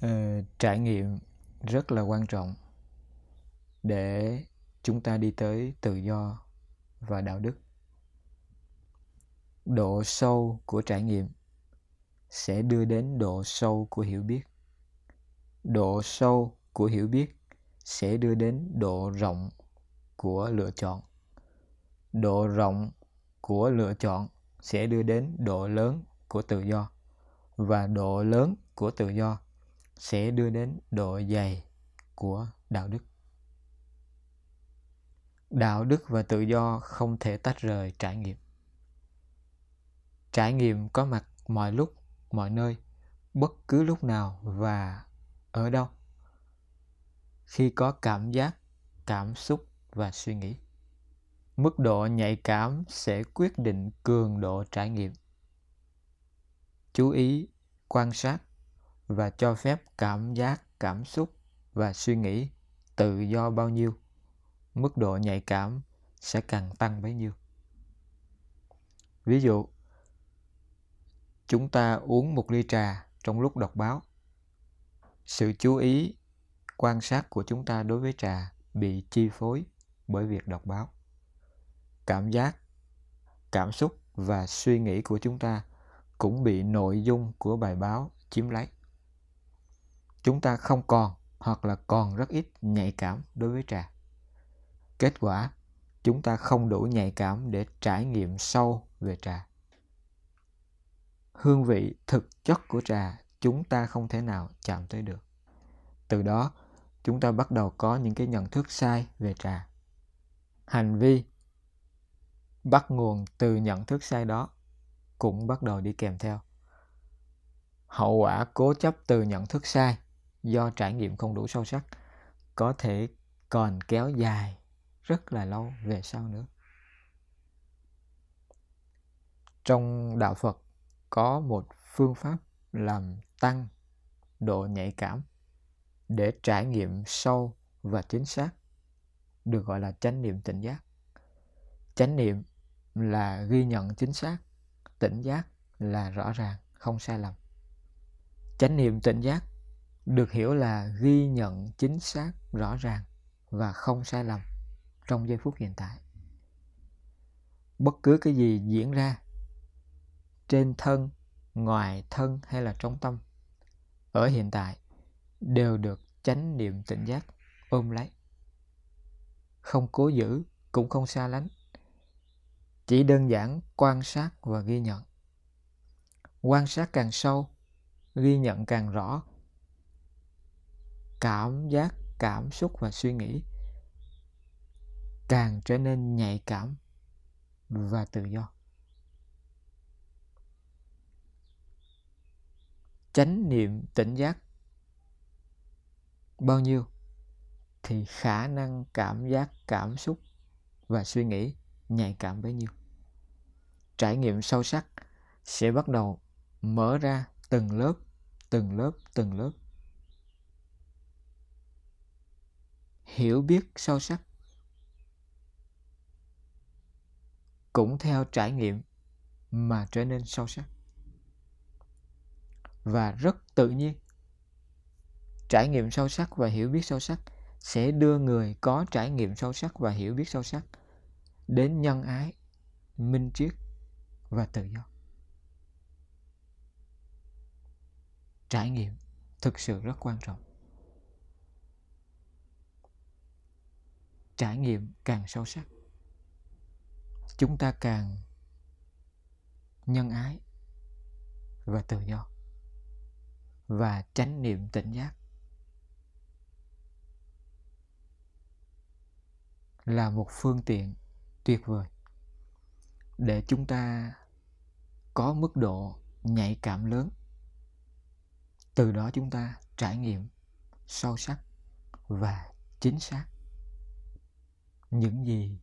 Ờ, trải nghiệm rất là quan trọng để chúng ta đi tới tự do và đạo đức. Độ sâu của trải nghiệm sẽ đưa đến độ sâu của hiểu biết. Độ sâu của hiểu biết sẽ đưa đến độ rộng của lựa chọn. Độ rộng của lựa chọn sẽ đưa đến độ lớn của tự do và độ lớn của tự do sẽ đưa đến độ dày của đạo đức. Đạo đức và tự do không thể tách rời trải nghiệm. Trải nghiệm có mặt mọi lúc, mọi nơi, bất cứ lúc nào và ở đâu. Khi có cảm giác, cảm xúc và suy nghĩ, mức độ nhạy cảm sẽ quyết định cường độ trải nghiệm. Chú ý quan sát và cho phép cảm giác, cảm xúc và suy nghĩ tự do bao nhiêu, mức độ nhạy cảm sẽ càng tăng bấy nhiêu. Ví dụ, chúng ta uống một ly trà trong lúc đọc báo. Sự chú ý, quan sát của chúng ta đối với trà bị chi phối bởi việc đọc báo. Cảm giác, cảm xúc và suy nghĩ của chúng ta cũng bị nội dung của bài báo chiếm lấy chúng ta không còn hoặc là còn rất ít nhạy cảm đối với trà. Kết quả, chúng ta không đủ nhạy cảm để trải nghiệm sâu về trà. Hương vị, thực chất của trà chúng ta không thể nào chạm tới được. Từ đó, chúng ta bắt đầu có những cái nhận thức sai về trà. Hành vi, bắt nguồn từ nhận thức sai đó cũng bắt đầu đi kèm theo. Hậu quả cố chấp từ nhận thức sai do trải nghiệm không đủ sâu sắc, có thể còn kéo dài rất là lâu về sau nữa. Trong đạo phật, có một phương pháp làm tăng độ nhạy cảm để trải nghiệm sâu và chính xác, được gọi là chánh niệm tỉnh giác. Chánh niệm là ghi nhận chính xác, tỉnh giác là rõ ràng, không sai lầm. Chánh niệm tỉnh giác được hiểu là ghi nhận chính xác rõ ràng và không sai lầm trong giây phút hiện tại. Bất cứ cái gì diễn ra trên thân, ngoài thân hay là trong tâm, ở hiện tại đều được chánh niệm tỉnh giác ôm lấy. Không cố giữ, cũng không xa lánh, chỉ đơn giản quan sát và ghi nhận. Quan sát càng sâu, ghi nhận càng rõ cảm giác, cảm xúc và suy nghĩ càng trở nên nhạy cảm và tự do. Chánh niệm tỉnh giác bao nhiêu thì khả năng cảm giác, cảm xúc và suy nghĩ nhạy cảm bấy nhiêu. Trải nghiệm sâu sắc sẽ bắt đầu mở ra từng lớp từng lớp từng lớp. Hiểu biết sâu sắc. Cũng theo trải nghiệm mà trở nên sâu sắc. Và rất tự nhiên, trải nghiệm sâu sắc và hiểu biết sâu sắc sẽ đưa người có trải nghiệm sâu sắc và hiểu biết sâu sắc đến nhân ái, minh triết và tự do. Trải nghiệm thực sự rất quan trọng. Trải nghiệm càng sâu sắc. Chúng ta càng nhân ái và tự do và chánh niệm tỉnh giác. Là một phương tiện tuyệt vời để chúng ta có mức độ nhạy cảm lớn. Từ đó chúng ta trải nghiệm sâu sắc và chính xác những gì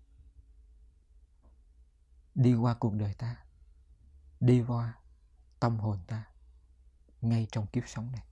đi qua cuộc đời ta, đi qua tâm hồn ta ngay trong kiếp sống này.